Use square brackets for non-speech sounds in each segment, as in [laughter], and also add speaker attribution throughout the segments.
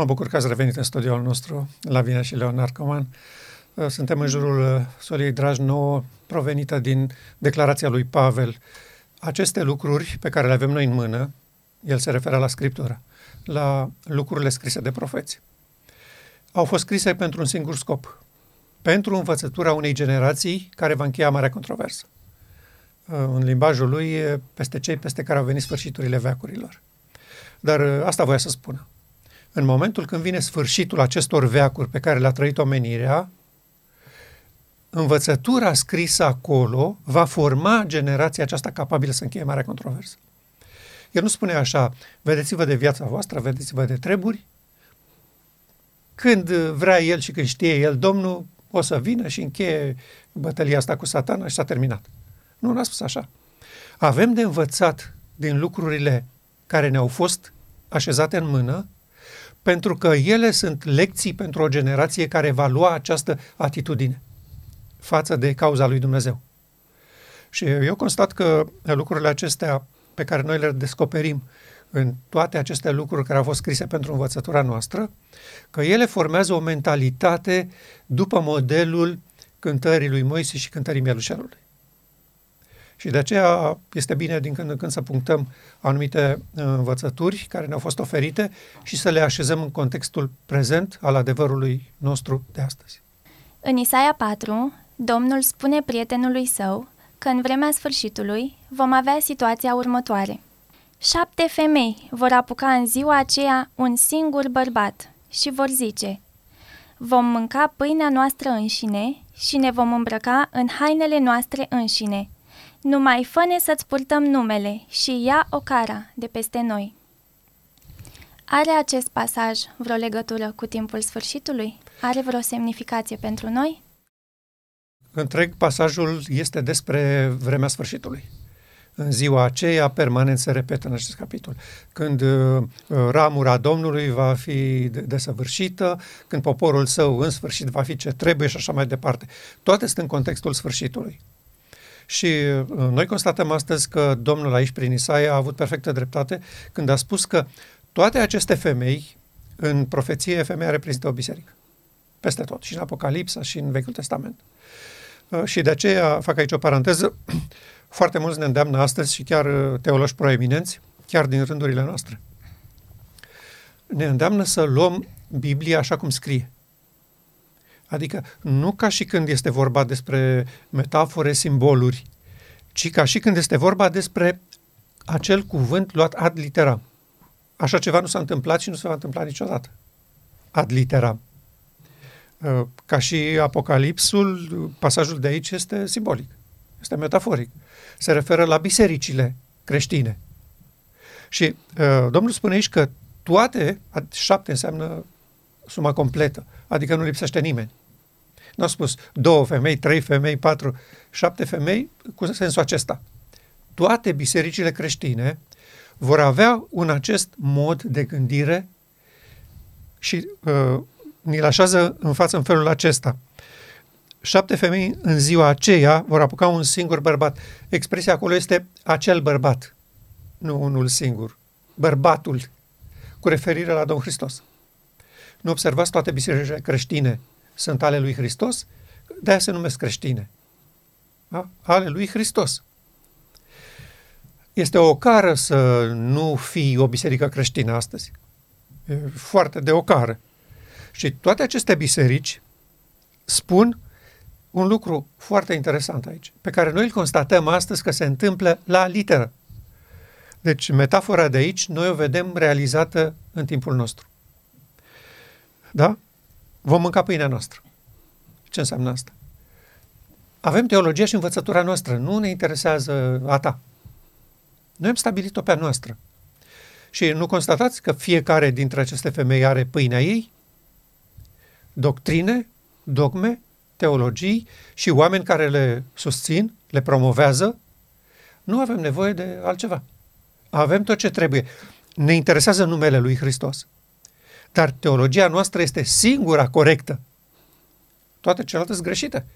Speaker 1: Mă bucur că ați revenit în studioul nostru, Lavinia și Leonard Coman. Uh, suntem în jurul uh, soliei dragi nouă, provenită din declarația lui Pavel. Aceste lucruri pe care le avem noi în mână, el se referă la Scriptură, la lucrurile scrise de profeți. Au fost scrise pentru un singur scop, pentru învățătura unei generații care va încheia marea controversă. Uh, în limbajul lui, peste cei peste care au venit sfârșiturile veacurilor. Dar asta voia să spună în momentul când vine sfârșitul acestor veacuri pe care le-a trăit omenirea, învățătura scrisă acolo va forma generația aceasta capabilă să încheie marea controversă. El nu spune așa, vedeți-vă de viața voastră, vedeți-vă de treburi, când vrea el și când știe el, Domnul o să vină și încheie bătălia asta cu satana și s-a terminat. Nu, n-a spus așa. Avem de învățat din lucrurile care ne-au fost așezate în mână pentru că ele sunt lecții pentru o generație care va lua această atitudine față de cauza lui Dumnezeu. Și eu constat că lucrurile acestea pe care noi le descoperim în toate aceste lucruri care au fost scrise pentru învățătura noastră, că ele formează o mentalitate după modelul cântării lui Moise și cântării mielușelului. Și de aceea este bine din când în când să punctăm anumite uh, învățături care ne-au fost oferite și să le așezăm în contextul prezent al adevărului nostru de astăzi.
Speaker 2: În Isaia 4, Domnul spune prietenului său că în vremea sfârșitului vom avea situația următoare. Șapte femei vor apuca în ziua aceea un singur bărbat și vor zice Vom mânca pâinea noastră înșine și ne vom îmbrăca în hainele noastre înșine – numai fă să-ți purtăm numele și ia o cara de peste noi. Are acest pasaj vreo legătură cu timpul sfârșitului? Are vreo semnificație pentru noi?
Speaker 1: Întreg pasajul este despre vremea sfârșitului. În ziua aceea, permanent se repetă în acest capitol. Când uh, ramura Domnului va fi desăvârșită, când poporul său în sfârșit va fi ce trebuie și așa mai departe. Toate sunt în contextul sfârșitului. Și uh, noi constatăm astăzi că Domnul aici, prin Isaia, a avut perfectă dreptate când a spus că toate aceste femei, în profeție, femeia reprezintă o biserică. Peste tot, și în Apocalipsa, și în Vechiul Testament. Uh, și de aceea, fac aici o paranteză, [clears throat] foarte mulți ne îndeamnă astăzi și chiar uh, teologi proeminenți, chiar din rândurile noastre. Ne îndeamnă să luăm Biblia așa cum scrie. Adică nu ca și când este vorba despre metafore, simboluri, ci ca și când este vorba despre acel cuvânt luat ad literam. Așa ceva nu s-a întâmplat și nu se va întâmpla niciodată. Ad literam. Uh, ca și Apocalipsul, pasajul de aici este simbolic, este metaforic. Se referă la bisericile creștine. Și uh, Domnul spune aici că toate, șapte înseamnă suma completă, adică nu lipsește nimeni. Nu a spus două femei, trei femei, patru, șapte femei, cu sensul acesta. Toate bisericile creștine vor avea un acest mod de gândire și uh, ni-l așează în față în felul acesta. Șapte femei în ziua aceea vor apuca un singur bărbat. Expresia acolo este acel bărbat, nu unul singur. Bărbatul, cu referire la Domnul Hristos. Nu observați toate bisericile creștine sunt ale lui Hristos, de-aia se numesc creștine. Da? Ale lui Hristos. Este o cară să nu fii o biserică creștină astăzi. E foarte de ocară. Și toate aceste biserici spun un lucru foarte interesant aici, pe care noi îl constatăm astăzi că se întâmplă la literă. Deci metafora de aici noi o vedem realizată în timpul nostru. Da? Vom mânca pâinea noastră. Ce înseamnă asta? Avem teologia și învățătura noastră. Nu ne interesează a ta. Noi am stabilit-o pe a noastră. Și nu constatați că fiecare dintre aceste femei are pâinea ei? Doctrine, dogme, teologii și oameni care le susțin, le promovează? Nu avem nevoie de altceva. Avem tot ce trebuie. Ne interesează numele lui Hristos. Dar teologia noastră este singura corectă. Toate celelalte sunt greșite.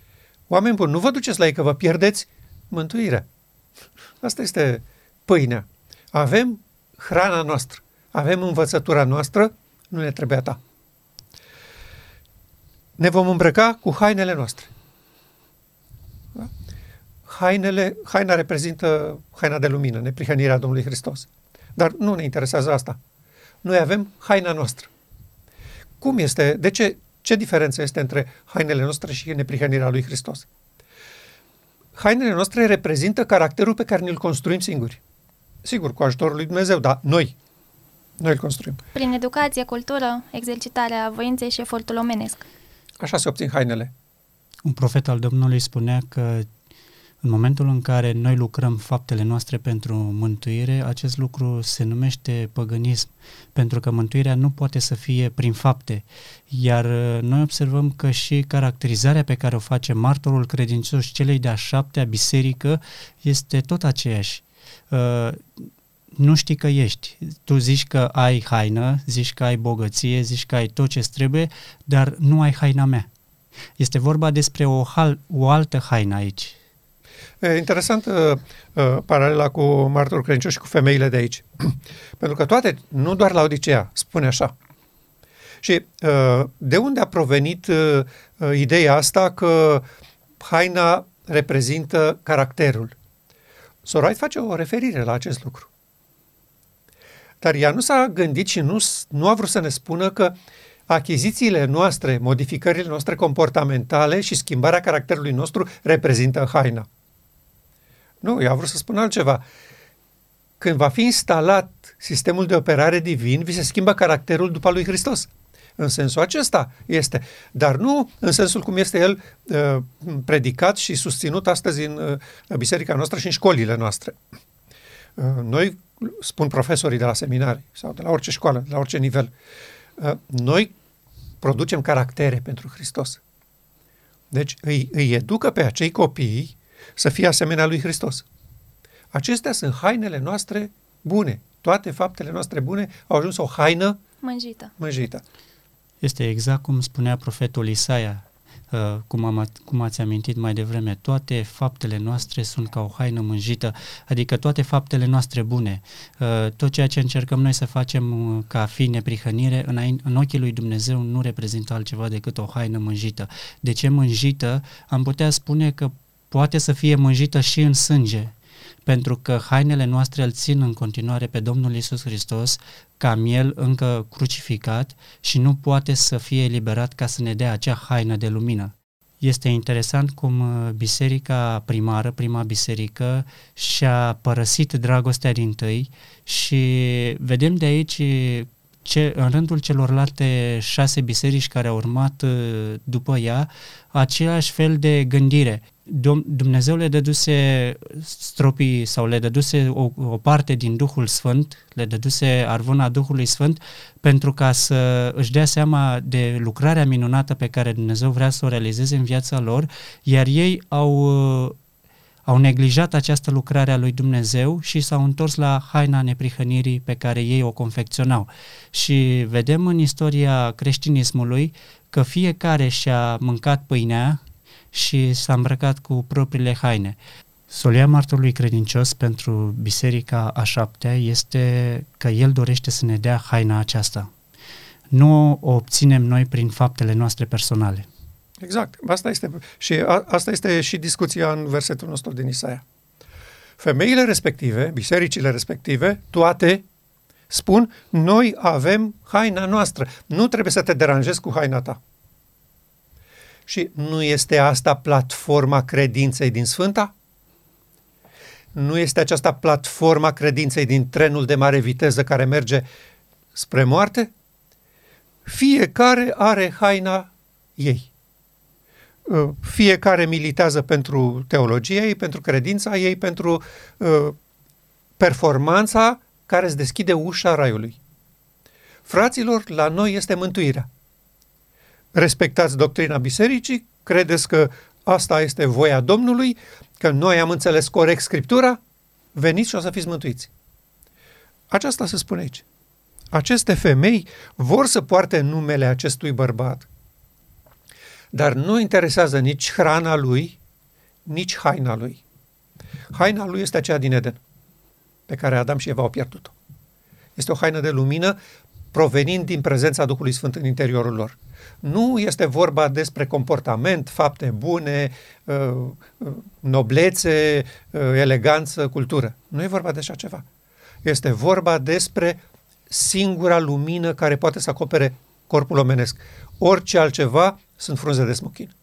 Speaker 1: Oameni buni, nu vă duceți la ei că vă pierdeți mântuirea. Asta este pâinea. Avem hrana noastră, avem învățătura noastră, nu ne trebuie a ta. Ne vom îmbrăca cu hainele noastre. Da? Hainele, haina reprezintă haina de lumină, neprihănirea Domnului Hristos. Dar nu ne interesează asta. Noi avem haina noastră. Cum este, de ce, ce diferență este între hainele noastre și neprihănirea lui Hristos? Hainele noastre reprezintă caracterul pe care ne-l construim singuri. Sigur, cu ajutorul lui Dumnezeu, dar noi, noi îl construim.
Speaker 2: Prin educație, cultură, exercitarea voinței și efortul omenesc.
Speaker 1: Așa se obțin hainele.
Speaker 3: Un profet al Domnului spunea că în momentul în care noi lucrăm faptele noastre pentru mântuire, acest lucru se numește păgânism, pentru că mântuirea nu poate să fie prin fapte. Iar uh, noi observăm că și caracterizarea pe care o face martorul credincios celei de-a șaptea biserică este tot aceeași. Uh, nu știi că ești. Tu zici că ai haină, zici că ai bogăție, zici că ai tot ce trebuie, dar nu ai haina mea. Este vorba despre o, hal, o altă haină aici.
Speaker 1: E interesant uh, uh, paralela cu martorul credincios și cu femeile de aici. [clears throat] Pentru că toate, nu doar la Odiseea, spune așa. Și uh, de unde a provenit uh, uh, ideea asta că haina reprezintă caracterul? Sorait face o referire la acest lucru. Dar ea nu s-a gândit și nu, nu a vrut să ne spună că achizițiile noastre, modificările noastre comportamentale și schimbarea caracterului nostru reprezintă haina. Nu, ea a vrut să spună altceva. Când va fi instalat sistemul de operare divin, vi se schimbă caracterul după lui Hristos. În sensul acesta este, dar nu în sensul cum este el uh, predicat și susținut astăzi în uh, biserica noastră și în școlile noastre. Uh, noi, spun profesorii de la seminari sau de la orice școală, de la orice nivel, uh, noi producem caractere pentru Hristos. Deci îi, îi educă pe acei copii să fie asemenea lui Hristos. Acestea sunt hainele noastre bune. Toate faptele noastre bune au ajuns o haină
Speaker 2: mânjită.
Speaker 1: mânjită.
Speaker 3: Este exact cum spunea profetul Isaia, uh, cum, am, cum ați amintit mai devreme, toate faptele noastre sunt ca o haină mânjită, adică toate faptele noastre bune, uh, tot ceea ce încercăm noi să facem uh, ca fi neprihănire, în, în ochii lui Dumnezeu nu reprezintă altceva decât o haină mânjită. De ce mânjită? Am putea spune că poate să fie mânjită și în sânge, pentru că hainele noastre îl țin în continuare pe Domnul Isus Hristos ca miel încă crucificat și nu poate să fie eliberat ca să ne dea acea haină de lumină. Este interesant cum uh, biserica primară, prima biserică, și-a părăsit dragostea din tâi și vedem de aici ce, în rândul celorlalte șase biserici care au urmat uh, după ea, același fel de gândire. Dumnezeu le dăduse stropii sau le dăduse o, o parte din Duhul Sfânt, le dăduse arvuna Duhului Sfânt pentru ca să își dea seama de lucrarea minunată pe care Dumnezeu vrea să o realizeze în viața lor, iar ei au au neglijat această lucrare a lui Dumnezeu și s-au întors la haina neprihănirii pe care ei o confecționau. Și vedem în istoria creștinismului că fiecare și-a mâncat pâinea și s-a îmbrăcat cu propriile haine. Solia martorului credincios pentru Biserica a șaptea este că el dorește să ne dea haina aceasta. Nu o obținem noi prin faptele noastre personale.
Speaker 1: Exact. Asta este, și a, asta este și discuția în versetul nostru din Isaia. Femeile respective, bisericile respective, toate spun, noi avem haina noastră. Nu trebuie să te deranjezi cu haina ta. Și nu este asta platforma credinței din Sfânta? Nu este aceasta platforma credinței din trenul de mare viteză care merge spre moarte? Fiecare are haina ei. Uh, fiecare militează pentru teologia ei, pentru credința ei, pentru uh, performanța care îți deschide ușa raiului. Fraților, la noi este mântuirea. Respectați doctrina bisericii, credeți că asta este voia Domnului, că noi am înțeles corect Scriptura, veniți și o să fiți mântuiți. Aceasta se spune aici. Aceste femei vor să poarte numele acestui bărbat, dar nu interesează nici hrana lui, nici haina lui. Haina lui este aceea din Eden, pe care Adam și Eva au pierdut-o. Este o haină de lumină provenind din prezența Duhului Sfânt în interiorul lor. Nu este vorba despre comportament, fapte bune, uh, uh, noblețe, uh, eleganță, cultură. Nu e vorba de așa ceva. Este vorba despre singura lumină care poate să acopere corpul omenesc. Orice altceva sunt frunze de smochin.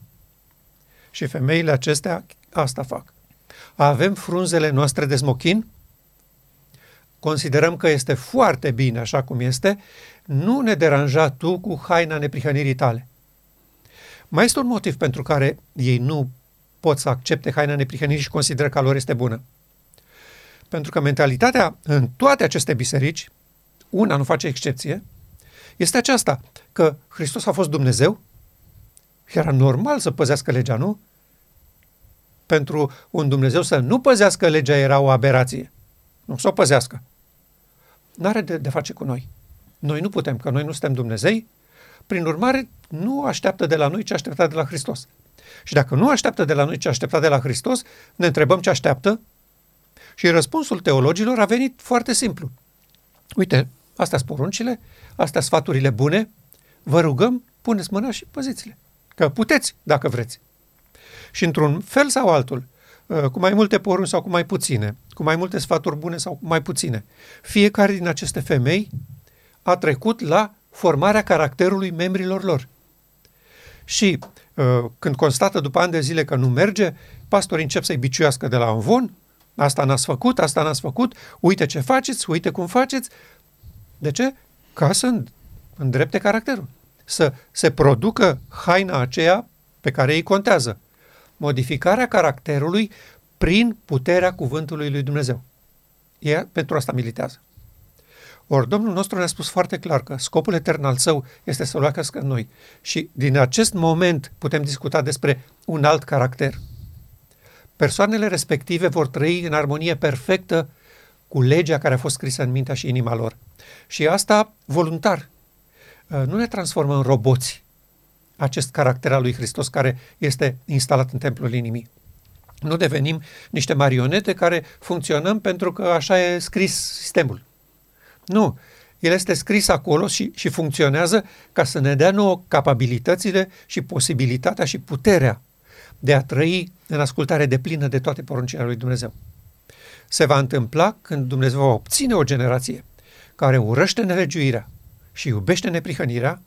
Speaker 1: Și femeile acestea asta fac. Avem frunzele noastre de smochin, considerăm că este foarte bine așa cum este, nu ne deranja tu cu haina neprihănirii tale. Mai este un motiv pentru care ei nu pot să accepte haina neprihănirii și consideră că lor este bună. Pentru că mentalitatea în toate aceste biserici, una nu face excepție, este aceasta, că Hristos a fost Dumnezeu, era normal să păzească legea, nu? Pentru un Dumnezeu să nu păzească legea era o aberație. Nu, să o păzească. N-are de, de face cu noi. Noi nu putem, că noi nu suntem Dumnezei, prin urmare, nu așteaptă de la noi ce aștepta de la Hristos. Și dacă nu așteaptă de la noi ce aștepta de la Hristos, ne întrebăm ce așteaptă și răspunsul teologilor a venit foarte simplu. Uite, astea sunt poruncile, astea sunt sfaturile bune, vă rugăm, puneți mâna și păziți-le. Că puteți, dacă vreți. Și într-un fel sau altul, uh, cu mai multe porunci sau cu mai puține, cu mai multe sfaturi bune sau cu mai puține, fiecare din aceste femei a trecut la formarea caracterului membrilor lor. Și uh, când constată după ani de zile că nu merge, pastorii încep să-i biciuiască de la învon, asta n-ați făcut, asta n-ați făcut, uite ce faceți, uite cum faceți. De ce? Ca să îndrepte caracterul. Să se producă haina aceea pe care ei contează. Modificarea caracterului prin puterea cuvântului lui Dumnezeu. Ea pentru asta militează. Ori Domnul nostru ne-a spus foarte clar că scopul etern al său este să loacă în noi. Și din acest moment putem discuta despre un alt caracter. Persoanele respective vor trăi în armonie perfectă cu legea care a fost scrisă în mintea și inima lor. Și asta voluntar. Uh, nu ne transformă în roboți acest caracter al lui Hristos care este instalat în templul inimii. Nu devenim niște marionete care funcționăm pentru că așa e scris sistemul. Nu. El este scris acolo și, și funcționează ca să ne dea nouă capabilitățile și posibilitatea și puterea de a trăi în ascultare de plină de toate poruncile lui Dumnezeu. Se va întâmpla când Dumnezeu va obține o generație care urăște nelegiuirea și iubește neprihănirea,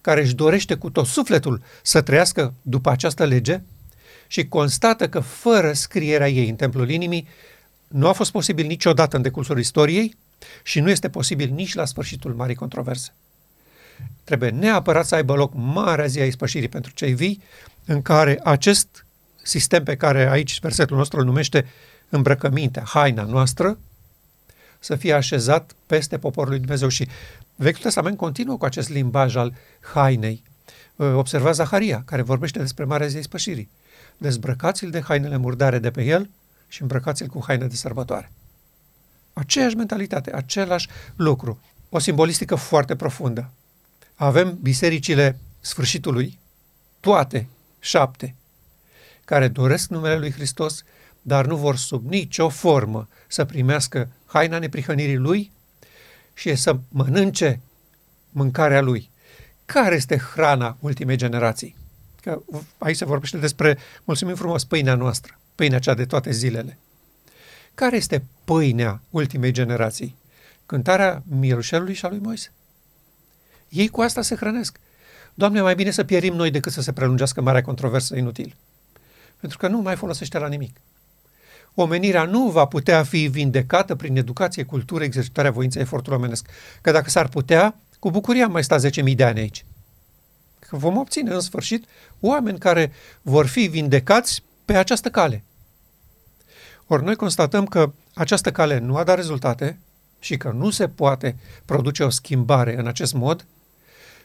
Speaker 1: care își dorește cu tot sufletul să trăiască după această lege și constată că fără scrierea ei în templul inimii nu a fost posibil niciodată în decursul istoriei și nu este posibil nici la sfârșitul marii controverse. Trebuie neapărat să aibă loc marea zi a ispășirii pentru cei vii, în care acest sistem pe care aici versetul nostru îl numește îmbrăcămintea, haina noastră, să fie așezat peste poporul lui Dumnezeu. Și Vechiul Testament continuă cu acest limbaj al hainei. Observați Zaharia, care vorbește despre Marea Zi a Ispășirii. Dezbrăcați-l de hainele murdare de pe el și îmbrăcați-l cu haine de sărbătoare. Aceeași mentalitate, același lucru. O simbolistică foarte profundă. Avem bisericile sfârșitului, toate, șapte, care doresc numele lui Hristos, dar nu vor sub nicio formă să primească haina neprihănirii lui și să mănânce mâncarea lui. Care este hrana ultimei generații? Că aici se vorbește despre, mulțumim frumos, pâinea noastră, pâinea cea de toate zilele. Care este pâinea ultimei generații? Cântarea Mirușelului și a lui Moise. Ei cu asta se hrănesc. Doamne, mai bine să pierim noi decât să se prelungească marea controversă inutil. Pentru că nu mai folosește la nimic. Omenirea nu va putea fi vindecată prin educație, cultură, exercitarea voinței, efortul omenesc. Că dacă s-ar putea, cu bucurie am mai sta 10.000 de ani aici. Că vom obține în sfârșit oameni care vor fi vindecați pe această cale. Ori noi constatăm că această cale nu a dat rezultate și că nu se poate produce o schimbare în acest mod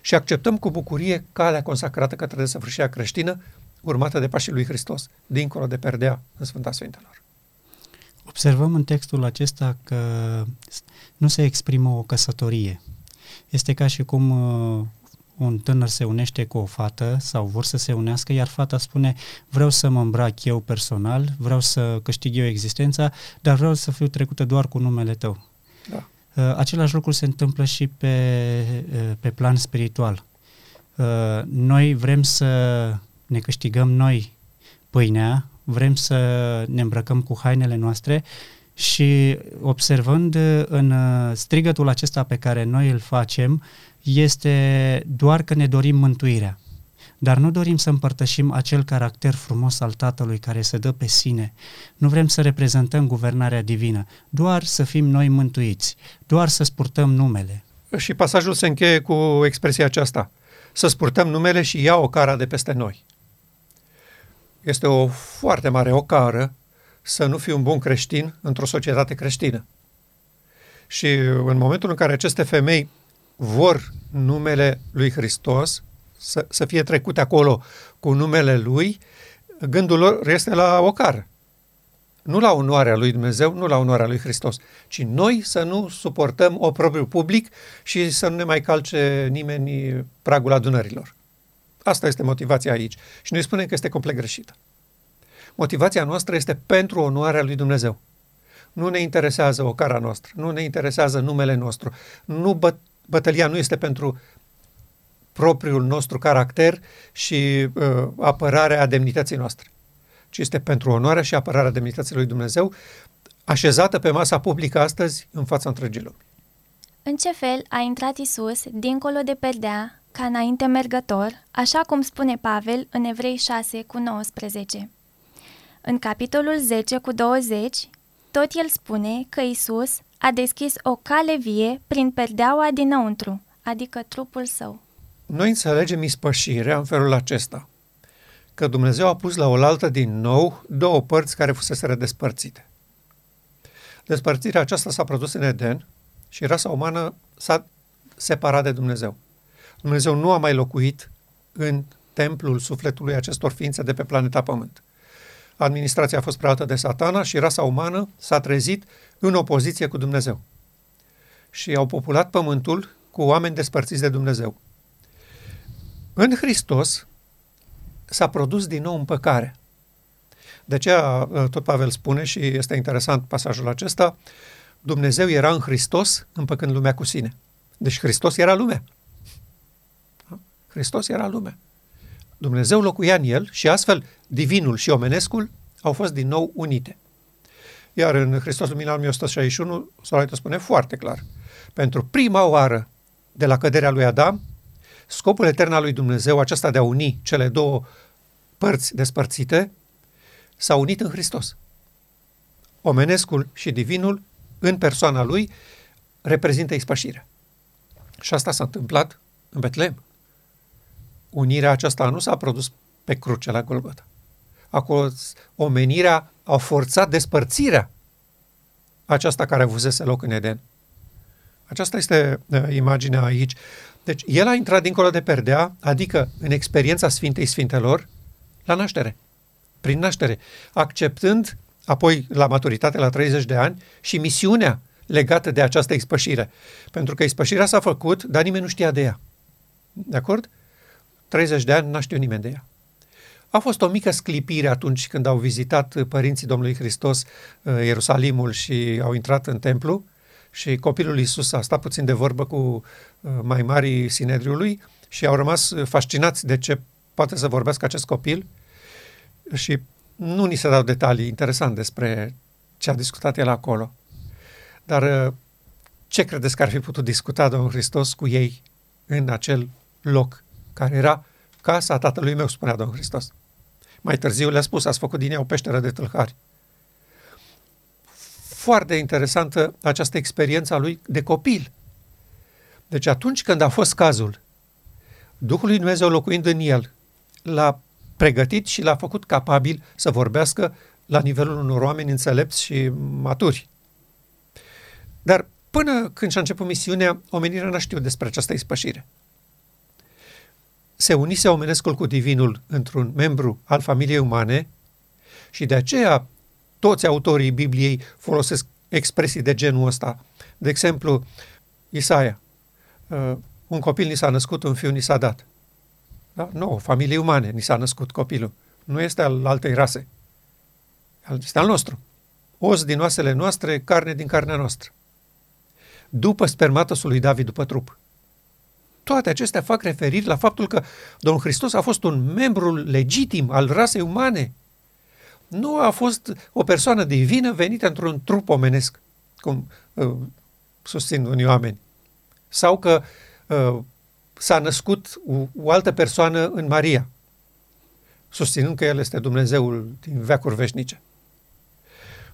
Speaker 1: și acceptăm cu bucurie calea consacrată către desăvârșirea creștină, urmată de pașii lui Hristos, dincolo de perdea în Sfânta Sfintelor.
Speaker 3: Observăm în textul acesta că nu se exprimă o căsătorie. Este ca și cum uh, un tânăr se unește cu o fată sau vor să se unească, iar fata spune vreau să mă îmbrac eu personal, vreau să câștig eu existența, dar vreau să fiu trecută doar cu numele tău. Da. Uh, același lucru se întâmplă și pe, uh, pe plan spiritual. Uh, noi vrem să ne câștigăm noi pâinea, vrem să ne îmbrăcăm cu hainele noastre și observând în strigătul acesta pe care noi îl facem, este doar că ne dorim mântuirea. Dar nu dorim să împărtășim acel caracter frumos al Tatălui care se dă pe sine. Nu vrem să reprezentăm guvernarea divină, doar să fim noi mântuiți, doar să spurtăm numele.
Speaker 1: Și pasajul se încheie cu expresia aceasta. Să spurtăm numele și ia o cara de peste noi. Este o foarte mare ocară să nu fii un bun creștin într-o societate creștină. Și în momentul în care aceste femei vor numele lui Hristos, să, să fie trecute acolo cu numele lui, gândul lor este la ocară. Nu la onoarea lui Dumnezeu, nu la onoarea lui Hristos, ci noi să nu suportăm oprobiul public și să nu ne mai calce nimeni pragul adunărilor. Asta este motivația aici. Și noi spunem că este complet greșită. Motivația noastră este pentru onoarea lui Dumnezeu. Nu ne interesează ocara noastră, nu ne interesează numele nostru. Nu bă- bătălia nu este pentru propriul nostru caracter și uh, apărarea demnității noastre, ci este pentru onoarea și apărarea demnității lui Dumnezeu, așezată pe masa publică astăzi în fața întregii lumi.
Speaker 2: În ce fel a intrat Isus dincolo de perdea, ca înainte mergător, așa cum spune Pavel în Evrei 6 cu 19. În capitolul 10 cu 20, tot el spune că Isus a deschis o cale vie prin perdeaua dinăuntru, adică trupul său.
Speaker 1: Noi înțelegem ispășirea în felul acesta, că Dumnezeu a pus la oaltă din nou două părți care fusese despărțite. Despărțirea aceasta s-a produs în Eden și rasa umană s-a separat de Dumnezeu. Dumnezeu nu a mai locuit în templul sufletului acestor ființe de pe planeta Pământ. Administrația a fost preată de satana și rasa umană s-a trezit în opoziție cu Dumnezeu. Și au populat pământul cu oameni despărțiți de Dumnezeu. În Hristos s-a produs din nou împăcare. De aceea uh, tot Pavel spune și este interesant pasajul acesta, Dumnezeu era în Hristos împăcând lumea cu sine. Deci Hristos era lumea. Da? Hristos era lumea. Dumnezeu locuia în el și astfel divinul și omenescul au fost din nou unite. Iar în Hristos Lumina 1161, Soraito spune foarte clar, pentru prima oară de la căderea lui Adam, Scopul etern al lui Dumnezeu, acesta de a uni cele două părți despărțite, s-a unit în Hristos. Omenescul și divinul, în persoana lui, reprezintă ispășirea. Și asta s-a întâmplat în Betlehem. Unirea aceasta nu s-a produs pe cruce la Golgota. Acolo omenirea a forțat despărțirea aceasta care avusese loc în Eden. Aceasta este uh, imaginea aici. Deci, el a intrat dincolo de perdea, adică în experiența Sfintei Sfintelor, la naștere, prin naștere, acceptând apoi la maturitate, la 30 de ani, și misiunea legată de această ispășire. Pentru că ispășirea s-a făcut, dar nimeni nu știa de ea. De acord? 30 de ani n-a știut nimeni de ea. A fost o mică sclipire atunci când au vizitat părinții Domnului Hristos uh, Ierusalimul și au intrat în templu, și copilul Iisus a stat puțin de vorbă cu uh, mai mari Sinedriului și au rămas fascinați de ce poate să vorbească acest copil și nu ni se dau detalii interesante despre ce a discutat el acolo. Dar uh, ce credeți că ar fi putut discuta Domnul Hristos cu ei în acel loc care era casa tatălui meu, spunea Domnul Hristos. Mai târziu le-a spus, ați făcut din ea o peșteră de tâlhari foarte interesantă această experiență a lui de copil. Deci atunci când a fost cazul, Duhul lui Dumnezeu locuind în el, l-a pregătit și l-a făcut capabil să vorbească la nivelul unor oameni înțelepți și maturi. Dar până când și-a început misiunea, omenirea n-a știut despre această ispășire. Se unise omenescul cu divinul într-un membru al familiei umane și de aceea toți autorii Bibliei folosesc expresii de genul ăsta. De exemplu, Isaia, uh, un copil ni s-a născut, un fiu ni s-a dat. Da? Nu, o familie umane ni s-a născut copilul. Nu este al altei rase. Este al nostru. Os din oasele noastre, carne din carnea noastră. după spermatosul lui David după trup. Toate acestea fac referiri la faptul că Domnul Hristos a fost un membru legitim al rasei umane. Nu a fost o persoană divină venită într-un trup omenesc, cum uh, susțin unii oameni. Sau că uh, s-a născut o, o altă persoană în Maria, susținând că El este Dumnezeul din veacuri veșnice.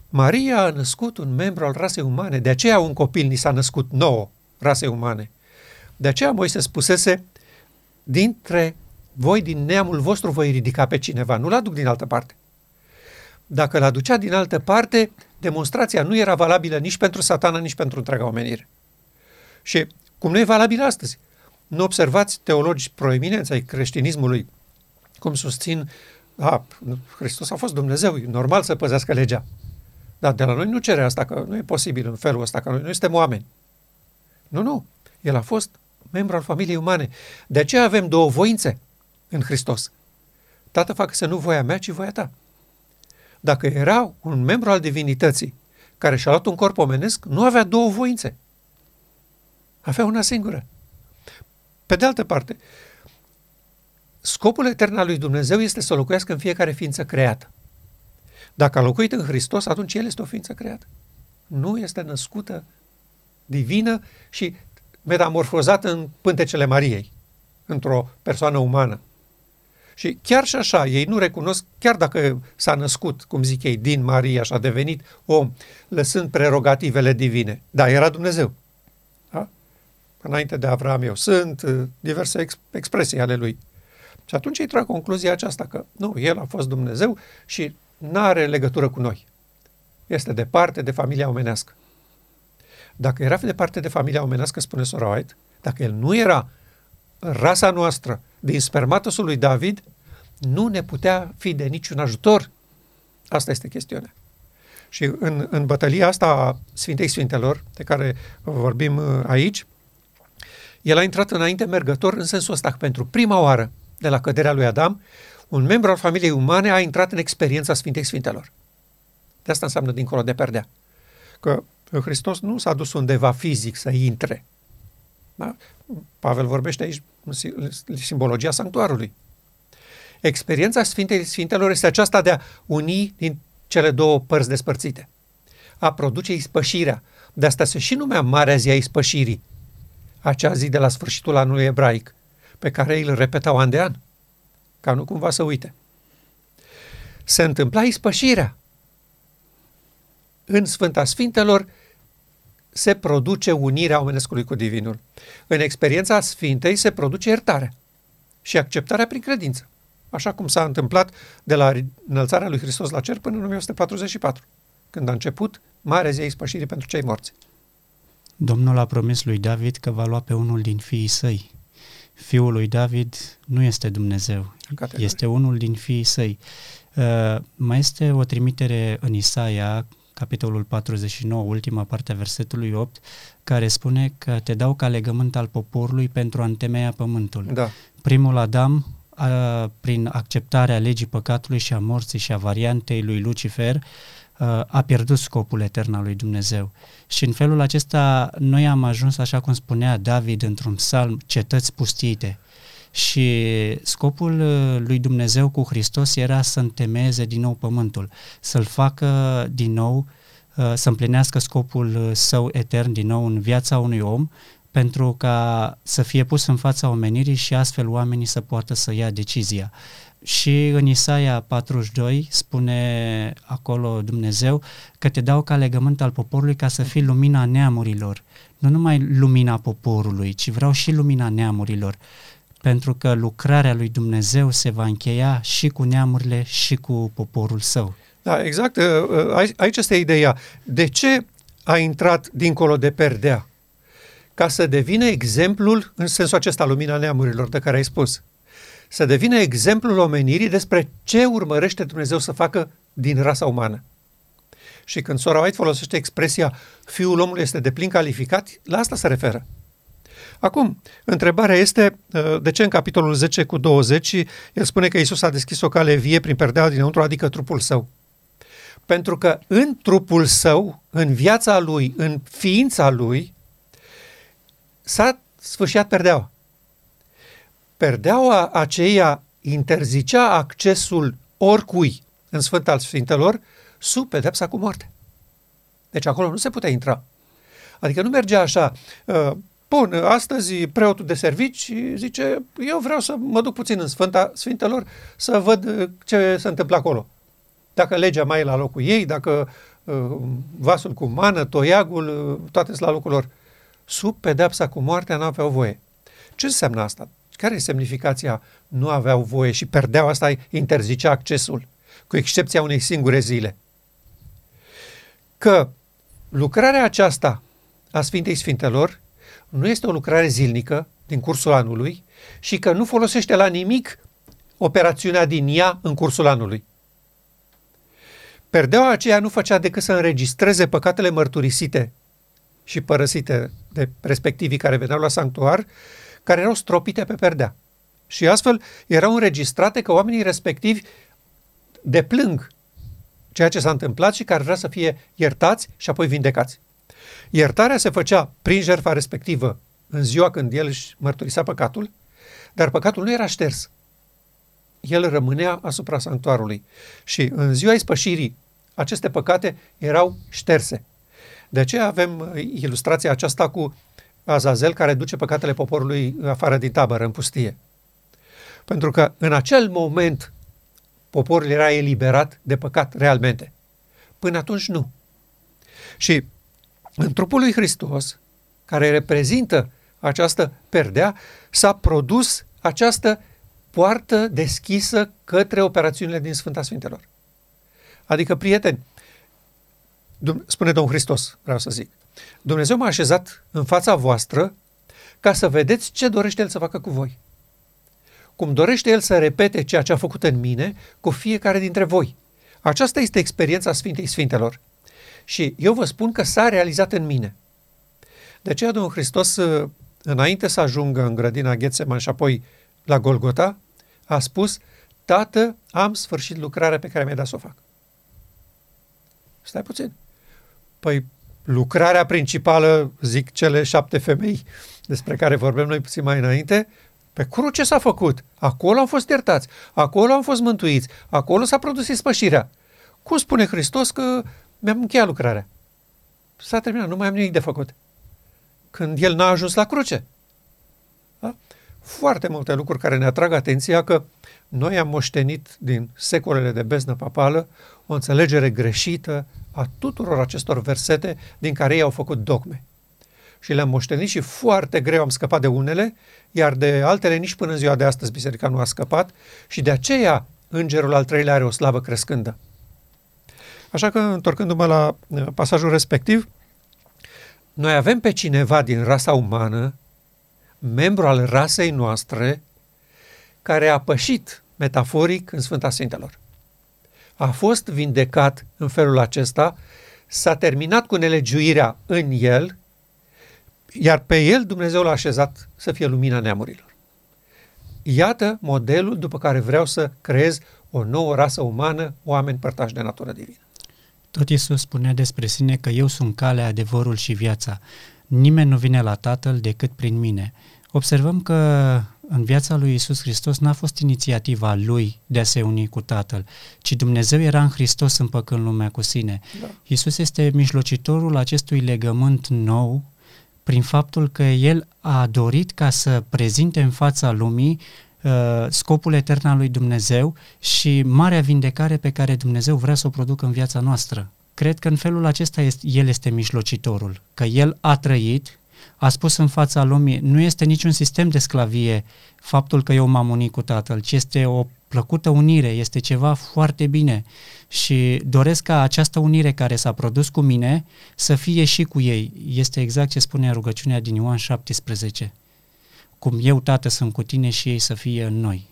Speaker 1: Maria a născut un membru al rasei umane, de aceea un copil ni s-a născut nouă rasei umane. De aceea Moise spusese, dintre voi, din neamul vostru, voi ridica pe cineva, nu-l aduc din altă parte. Dacă l aducea din altă parte, demonstrația nu era valabilă nici pentru satana, nici pentru întreaga omenire. Și cum nu e valabilă astăzi. Nu observați teologi proeminenți ai creștinismului, cum susțin, a, Hristos a fost Dumnezeu, e normal să păzească legea. Dar de la noi nu cere asta, că nu e posibil în felul ăsta, că noi nu suntem oameni. Nu, nu. El a fost membru al familiei umane. De aceea avem două voințe în Hristos. Tată, facă să nu voia mea, ci voia ta. Dacă era un membru al divinității care și-a luat un corp omenesc, nu avea două voințe. Avea una singură. Pe de altă parte, scopul etern al lui Dumnezeu este să locuiască în fiecare ființă creată. Dacă a locuit în Hristos, atunci El este o ființă creată. Nu este născută divină și metamorfozată în pântecele Mariei, într-o persoană umană. Și chiar și așa, ei nu recunosc, chiar dacă s-a născut, cum zic ei, din Maria și a devenit om, lăsând prerogativele divine. Da, era Dumnezeu. Da? Înainte de Avram eu sunt, diverse ex- expresii ale lui. Și atunci ei trag concluzia aceasta că nu, el a fost Dumnezeu și nu are legătură cu noi. Este departe de familia omenească. Dacă era departe de familia omenească, spune Sora White, dacă el nu era rasa noastră din spermatosul lui David, nu ne putea fi de niciun ajutor. Asta este chestiunea. Și în, în bătălia asta a Sfintei Sfintelor, de care vorbim uh, aici, el a intrat înainte mergător în sensul ăsta că pentru prima oară de la căderea lui Adam, un membru al familiei umane a intrat în experiența Sfintei Sfintelor. De asta înseamnă dincolo de perdea. Că Hristos nu s-a dus undeva fizic să intre. Da? Pavel vorbește aici simbologia sanctuarului. Experiența Sfintei Sfintelor este aceasta de a uni din cele două părți despărțite. A produce ispășirea. De asta se și numea Marea Zi a Ispășirii. Acea zi de la sfârșitul anului ebraic, pe care îl repetau an de an ca nu cumva să uite. Se întâmpla ispășirea. În Sfânta Sfintelor se produce unirea omenescului cu Divinul. În experiența Sfintei se produce iertarea și acceptarea prin credință, așa cum s-a întâmplat de la înălțarea lui Hristos la cer până în 1944, când a început Marea Zi a Ispășirii pentru cei morți.
Speaker 3: Domnul a promis lui David că va lua pe unul din fiii săi. Fiul lui David nu este Dumnezeu, Categoric. Este unul din fiii săi. Uh, mai este o trimitere în Isaia, capitolul 49, ultima parte a versetului 8, care spune că te dau ca legământ al poporului pentru a întemeia pământul.
Speaker 1: Da.
Speaker 3: Primul Adam, a, prin acceptarea legii păcatului și a morții și a variantei lui Lucifer, a pierdut scopul etern al lui Dumnezeu. Și în felul acesta noi am ajuns, așa cum spunea David într-un psalm, cetăți pustite. Și scopul uh, lui Dumnezeu cu Hristos era să întemeieze din nou pământul, să-l facă din nou, uh, să împlinească scopul uh, său etern din nou în viața unui om, pentru ca să fie pus în fața omenirii și astfel oamenii să poată să ia decizia. Și în Isaia 42 spune acolo Dumnezeu că te dau ca legământ al poporului ca să fii lumina neamurilor. Nu numai lumina poporului, ci vreau și lumina neamurilor pentru că lucrarea lui Dumnezeu se va încheia și cu neamurile și cu poporul său.
Speaker 1: Da, exact. Uh, uh, aici este ideea. De ce a intrat dincolo de perdea? Ca să devină exemplul, în sensul acesta, lumina neamurilor de care ai spus. Să devină exemplul omenirii despre ce urmărește Dumnezeu să facă din rasa umană. Și când Sora White folosește expresia fiul omului este de plin calificat, la asta se referă. Acum, întrebarea este uh, de ce în capitolul 10 cu 20 el spune că Isus a deschis o cale vie prin perdea dinăuntru, adică trupul său. Pentru că în trupul său, în viața lui, în ființa lui, s-a sfârșit perdeaua. Perdeaua aceea interzicea accesul oricui în Sfânta al Sfintelor sub pedepsa cu moarte. Deci acolo nu se putea intra. Adică nu mergea așa, uh, bun, astăzi preotul de servici zice, eu vreau să mă duc puțin în Sfânta Sfintelor să văd uh, ce se întâmplă acolo. Dacă legea mai e la locul ei, dacă uh, vasul cu mană, toiagul, toate sunt la locul lor. Sub pedepsa cu moartea nu aveau voie. Ce înseamnă asta? Care e semnificația nu aveau voie și perdeau asta, interzicea accesul, cu excepția unei singure zile? Că lucrarea aceasta a Sfintei Sfintelor nu este o lucrare zilnică din cursul anului și că nu folosește la nimic operațiunea din ea în cursul anului. Perdeaua aceea nu făcea decât să înregistreze păcatele mărturisite și părăsite de respectivii care veneau la sanctuar, care erau stropite pe perdea. Și astfel erau înregistrate că oamenii respectivi deplâng ceea ce s-a întâmplat și care vrea să fie iertați și apoi vindecați. Iertarea se făcea prin jertfa respectivă în ziua când el își mărturisea păcatul, dar păcatul nu era șters. El rămânea asupra sanctuarului și în ziua ispășirii aceste păcate erau șterse. De aceea avem uh, ilustrația aceasta cu Azazel care duce păcatele poporului afară din tabără, în pustie. Pentru că în acel moment poporul era eliberat de păcat realmente. Până atunci nu. Și în trupul lui Hristos, care reprezintă această perdea, s-a produs această poartă deschisă către operațiunile din Sfânta Sfintelor. Adică, prieteni, spune Domnul Hristos, vreau să zic, Dumnezeu m-a așezat în fața voastră ca să vedeți ce dorește El să facă cu voi. Cum dorește El să repete ceea ce a făcut în mine cu fiecare dintre voi. Aceasta este experiența Sfintei Sfintelor. Și eu vă spun că s-a realizat în mine. De aceea Domnul Hristos, înainte să ajungă în grădina Ghețeman și apoi la Golgota, a spus, Tată, am sfârșit lucrarea pe care mi-ai dat să o fac. Stai puțin. Păi lucrarea principală, zic cele șapte femei despre care vorbim noi puțin mai înainte, pe cruce s-a făcut. Acolo am fost iertați, acolo am fost mântuiți, acolo s-a produs ispășirea. Cum spune Hristos că mi-am încheiat lucrarea? S-a terminat, nu mai am nimic de făcut. Când El n-a ajuns la cruce. Da? Foarte multe lucruri care ne atrag atenția că noi am moștenit din secolele de beznă papală o înțelegere greșită a tuturor acestor versete din care ei au făcut dogme. Și le-am moștenit și foarte greu am scăpat de unele, iar de altele nici până în ziua de astăzi biserica nu a scăpat și de aceea îngerul al treilea are o slavă crescândă. Așa că, întorcându-mă la uh, pasajul respectiv, noi avem pe cineva din rasa umană, membru al rasei noastre, care a pășit metaforic în Sfânta Sfintelor a fost vindecat în felul acesta, s-a terminat cu nelegiuirea în el, iar pe el Dumnezeu l-a așezat să fie lumina neamurilor. Iată modelul după care vreau să creez o nouă rasă umană, oameni părtași de natură divină.
Speaker 3: Tot Iisus spunea despre sine că eu sunt calea, adevărul și viața. Nimeni nu vine la Tatăl decât prin mine. Observăm că în viața lui Isus Hristos n-a fost inițiativa lui de a se uni cu Tatăl, ci Dumnezeu era în Hristos împăcând lumea cu sine. Da. Isus este mijlocitorul acestui legământ nou prin faptul că El a dorit ca să prezinte în fața lumii uh, scopul etern al lui Dumnezeu și marea vindecare pe care Dumnezeu vrea să o producă în viața noastră. Cred că în felul acesta este, El este mijlocitorul, că El a trăit, a spus în fața lumii, nu este niciun sistem de sclavie faptul că eu m-am unit cu tatăl, ci este o plăcută unire, este ceva foarte bine și doresc ca această unire care s-a produs cu mine să fie și cu ei. Este exact ce spune rugăciunea din Ioan 17. Cum eu, Tată, sunt cu tine și ei să fie în noi.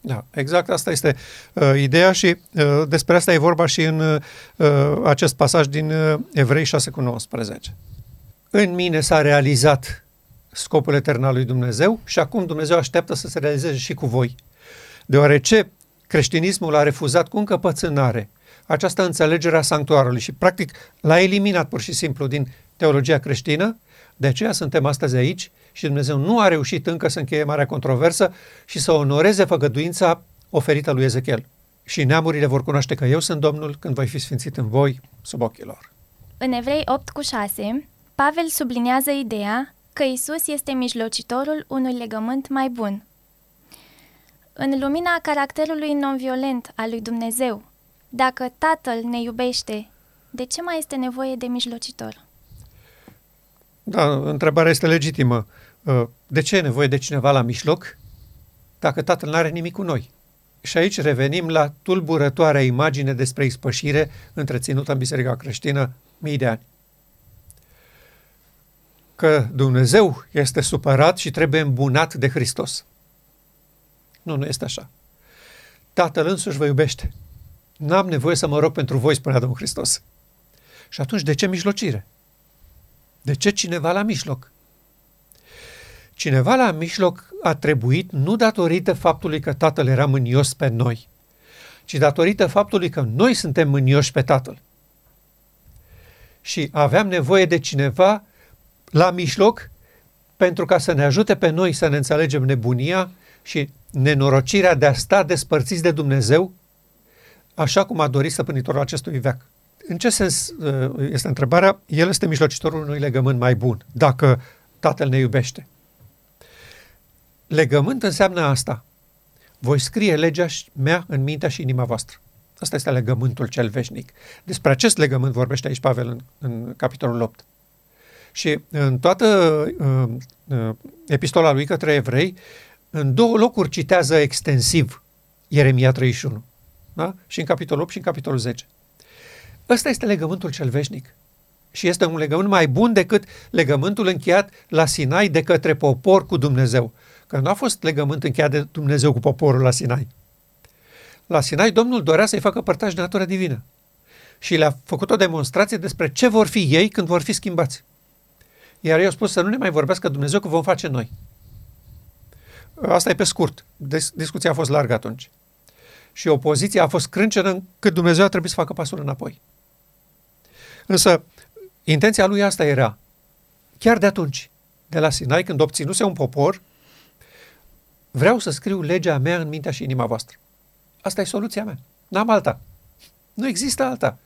Speaker 1: Da, exact asta este uh, ideea și uh, despre asta e vorba și în uh, acest pasaj din uh, Evrei 6 cu 19 în mine s-a realizat scopul etern al lui Dumnezeu și acum Dumnezeu așteaptă să se realizeze și cu voi. Deoarece creștinismul a refuzat cu încăpățânare această înțelegere a sanctuarului și practic l-a eliminat pur și simplu din teologia creștină, de aceea suntem astăzi aici și Dumnezeu nu a reușit încă să încheie marea controversă și să onoreze făgăduința oferită lui Ezechiel. Și neamurile vor cunoaște că eu sunt Domnul când voi fi sfințit în voi sub ochii lor.
Speaker 2: În Evrei 8 cu 6, Pavel subliniază ideea că Isus este mijlocitorul unui legământ mai bun. În lumina caracterului non-violent al lui Dumnezeu, dacă Tatăl ne iubește, de ce mai este nevoie de mijlocitor?
Speaker 1: Da, întrebarea este legitimă. Uh, de ce e nevoie de cineva la mijloc dacă Tatăl nu are nimic cu noi? Și aici revenim la tulburătoarea imagine despre ispășire întreținută în Biserica creștină mii de ani. Că Dumnezeu este supărat și trebuie îmbunat de Hristos. Nu, nu este așa. Tatăl însuși vă iubește. N-am nevoie să mă rog pentru voi, spunea Domnul Hristos. Și atunci, de ce mijlocire? De ce cineva la mijloc? Cineva la mijloc a trebuit nu datorită faptului că Tatăl era mânios pe noi, ci datorită faptului că noi suntem mânioși pe Tatăl. Și aveam nevoie de cineva la mijloc pentru ca să ne ajute pe noi să ne înțelegem nebunia și nenorocirea de a sta despărțiți de Dumnezeu, așa cum a dorit stăpânitorul acestui veac. În ce sens uh, este întrebarea? El este mijlocitorul unui legământ mai bun, dacă Tatăl ne iubește. Legământ înseamnă asta. Voi scrie legea mea în mintea și inima voastră. Asta este legământul cel veșnic. Despre acest legământ vorbește aici Pavel în, în capitolul 8. Și în toată uh, uh, epistola lui către evrei, în două locuri citează extensiv Ieremia 31. Da? Și în capitolul 8 și în capitolul 10. Ăsta este legământul cel veșnic. Și este un legământ mai bun decât legământul încheiat la Sinai de către popor cu Dumnezeu. Că nu a fost legământ încheiat de Dumnezeu cu poporul la Sinai. La Sinai Domnul dorea să-i facă părtași de natură divină. Și le-a făcut o demonstrație despre ce vor fi ei când vor fi schimbați. Iar ei au spus să nu ne mai vorbească Dumnezeu că vom face noi. Asta e pe scurt. Discuția a fost largă atunci. Și opoziția a fost crâncenă cât Dumnezeu a trebuit să facă pasul înapoi. Însă, intenția lui asta era, chiar de atunci, de la Sinai, când obținuse un popor, vreau să scriu legea mea în mintea și inima voastră. Asta e soluția mea. N-am alta. Nu există alta.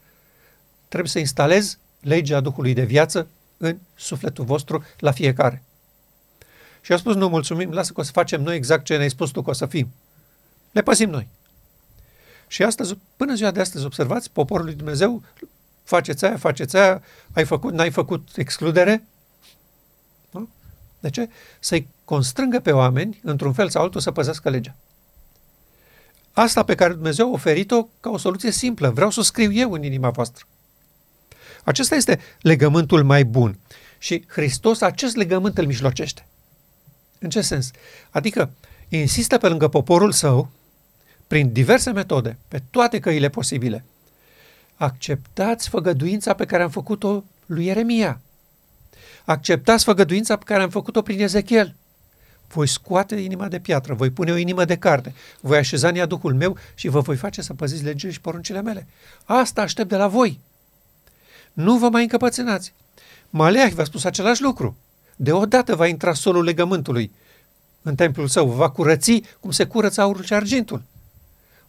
Speaker 1: Trebuie să instalez legea Duhului de viață în sufletul vostru la fiecare. Și a spus, nu, mulțumim, lasă că o să facem noi exact ce ne-ai spus tu că o să fim. Le păzim noi. Și astăzi, până ziua de astăzi, observați, poporul lui Dumnezeu faceți aia, faceți aia, ai făcut, n-ai făcut excludere. Nu? De ce? Să-i constrângă pe oameni, într-un fel sau altul, să păzească legea. Asta pe care Dumnezeu a oferit-o ca o soluție simplă. Vreau să o scriu eu în inima voastră. Acesta este legământul mai bun. Și Hristos acest legământ îl mijlocește. În ce sens? Adică insistă pe lângă poporul său, prin diverse metode, pe toate căile posibile, acceptați făgăduința pe care am făcut-o lui Ieremia. Acceptați făgăduința pe care am făcut-o prin Ezechiel. Voi scoate inima de piatră, voi pune o inimă de carne, voi așeza în ea Duhul meu și vă voi face să păziți legile și poruncile mele. Asta aștept de la voi. Nu vă mai încăpățânați. Maleah v-a spus același lucru. Deodată va intra solul legământului în templul său, va curăți cum se curăță aurul și argintul.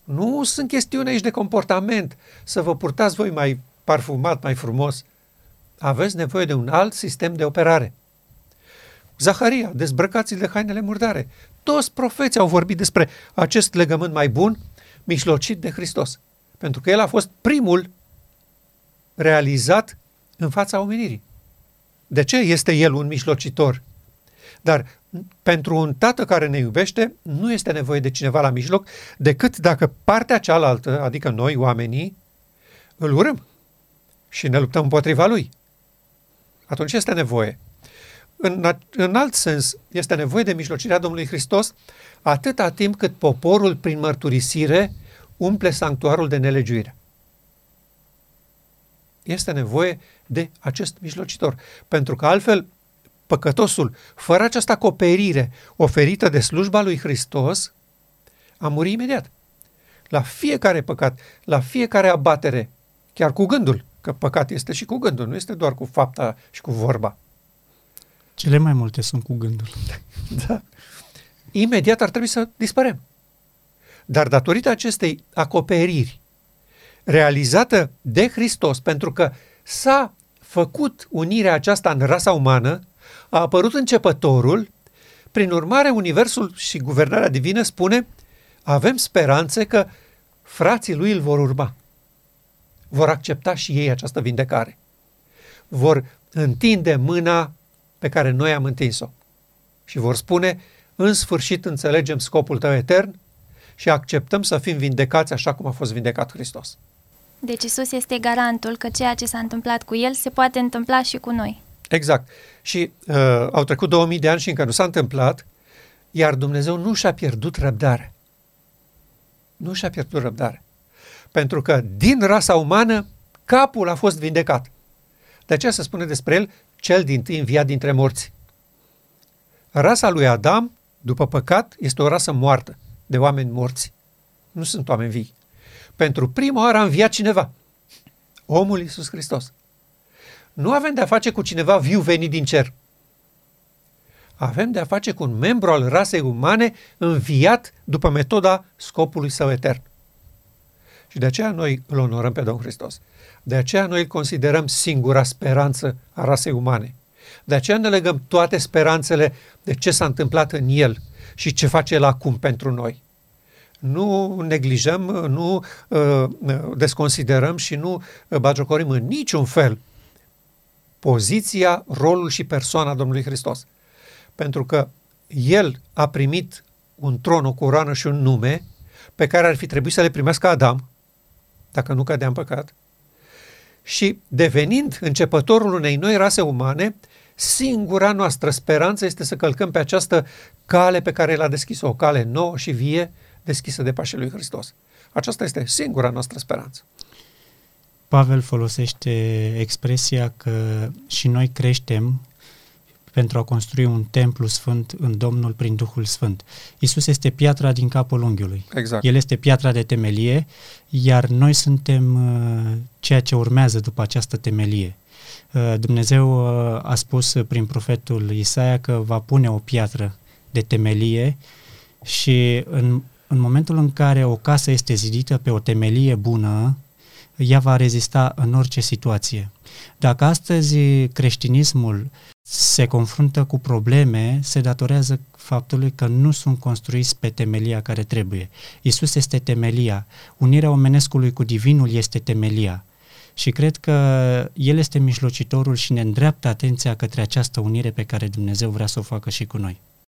Speaker 1: Nu sunt chestiuni aici de comportament, să vă purtați voi mai parfumat, mai frumos. Aveți nevoie de un alt sistem de operare. Zaharia, dezbrăcați de hainele murdare. Toți profeții au vorbit despre acest legământ mai bun, mișlocit de Hristos. Pentru că el a fost primul realizat în fața omenirii. De ce este el un mijlocitor? Dar pentru un tată care ne iubește, nu este nevoie de cineva la mijloc, decât dacă partea cealaltă, adică noi, oamenii, îl urâm și ne luptăm împotriva lui. Atunci este nevoie. În, în alt sens, este nevoie de mijlocirea Domnului Hristos atâta timp cât poporul, prin mărturisire, umple sanctuarul de nelegiuire. Este nevoie de acest mijlocitor, pentru că altfel păcătosul, fără această acoperire oferită de slujba lui Hristos, a murit imediat. La fiecare păcat, la fiecare abatere, chiar cu gândul, că păcat este și cu gândul, nu este doar cu fapta și cu vorba.
Speaker 3: Cele mai multe sunt cu gândul. [laughs]
Speaker 1: da. Imediat ar trebui să dispărem. Dar datorită acestei acoperiri realizată de Hristos, pentru că s-a făcut unirea aceasta în rasa umană, a apărut începătorul, prin urmare Universul și guvernarea divină spune avem speranțe că frații lui îl vor urma. Vor accepta și ei această vindecare. Vor întinde mâna pe care noi am întins-o. Și vor spune, în sfârșit înțelegem scopul tău etern și acceptăm să fim vindecați așa cum a fost vindecat Hristos.
Speaker 2: Deci Isus este garantul că ceea ce s-a întâmplat cu El se poate întâmpla și cu noi.
Speaker 1: Exact. Și uh, au trecut 2000 de ani și încă nu s-a întâmplat, iar Dumnezeu nu și-a pierdut răbdarea. Nu și-a pierdut răbdarea. Pentru că din rasa umană capul a fost vindecat. De aceea se spune despre el cel din tâi înviat dintre morți. Rasa lui Adam, după păcat, este o rasă moartă, de oameni morți. Nu sunt oameni vii. Pentru prima oară a înviat cineva. Omul Iisus Hristos. Nu avem de-a face cu cineva viu venit din cer. Avem de-a face cu un membru al rasei umane înviat după metoda scopului său etern. Și de aceea noi îl onorăm pe Domnul Hristos. De aceea noi îl considerăm singura speranță a rasei umane. De aceea ne legăm toate speranțele de ce s-a întâmplat în el și ce face el acum pentru noi. Nu neglijăm, nu uh, desconsiderăm și nu uh, bagiocorim în niciun fel poziția, rolul și persoana Domnului Hristos. Pentru că el a primit un tron, o coroană și un nume pe care ar fi trebuit să le primească Adam, dacă nu cădea în păcat, și devenind începătorul unei noi rase umane, singura noastră speranță este să călcăm pe această cale pe care l-a deschis-o, o cale nouă și vie, deschisă de pașii lui Hristos. Aceasta este singura noastră speranță.
Speaker 3: Pavel folosește expresia că și noi creștem pentru a construi un templu sfânt în Domnul prin Duhul Sfânt. Isus este piatra din capul unghiului.
Speaker 1: Exact.
Speaker 3: El este piatra de temelie, iar noi suntem uh, ceea ce urmează după această temelie. Uh, Dumnezeu uh, a spus prin profetul Isaia că va pune o piatră de temelie și în, în momentul în care o casă este zidită pe o temelie bună, ea va rezista în orice situație. Dacă astăzi creștinismul se confruntă cu probleme, se datorează faptului că nu sunt construiți pe temelia care trebuie. Isus este temelia. Unirea omenescului cu divinul este temelia. Și cred că El este mijlocitorul și ne îndreaptă atenția către această unire pe care Dumnezeu vrea să o facă și cu noi.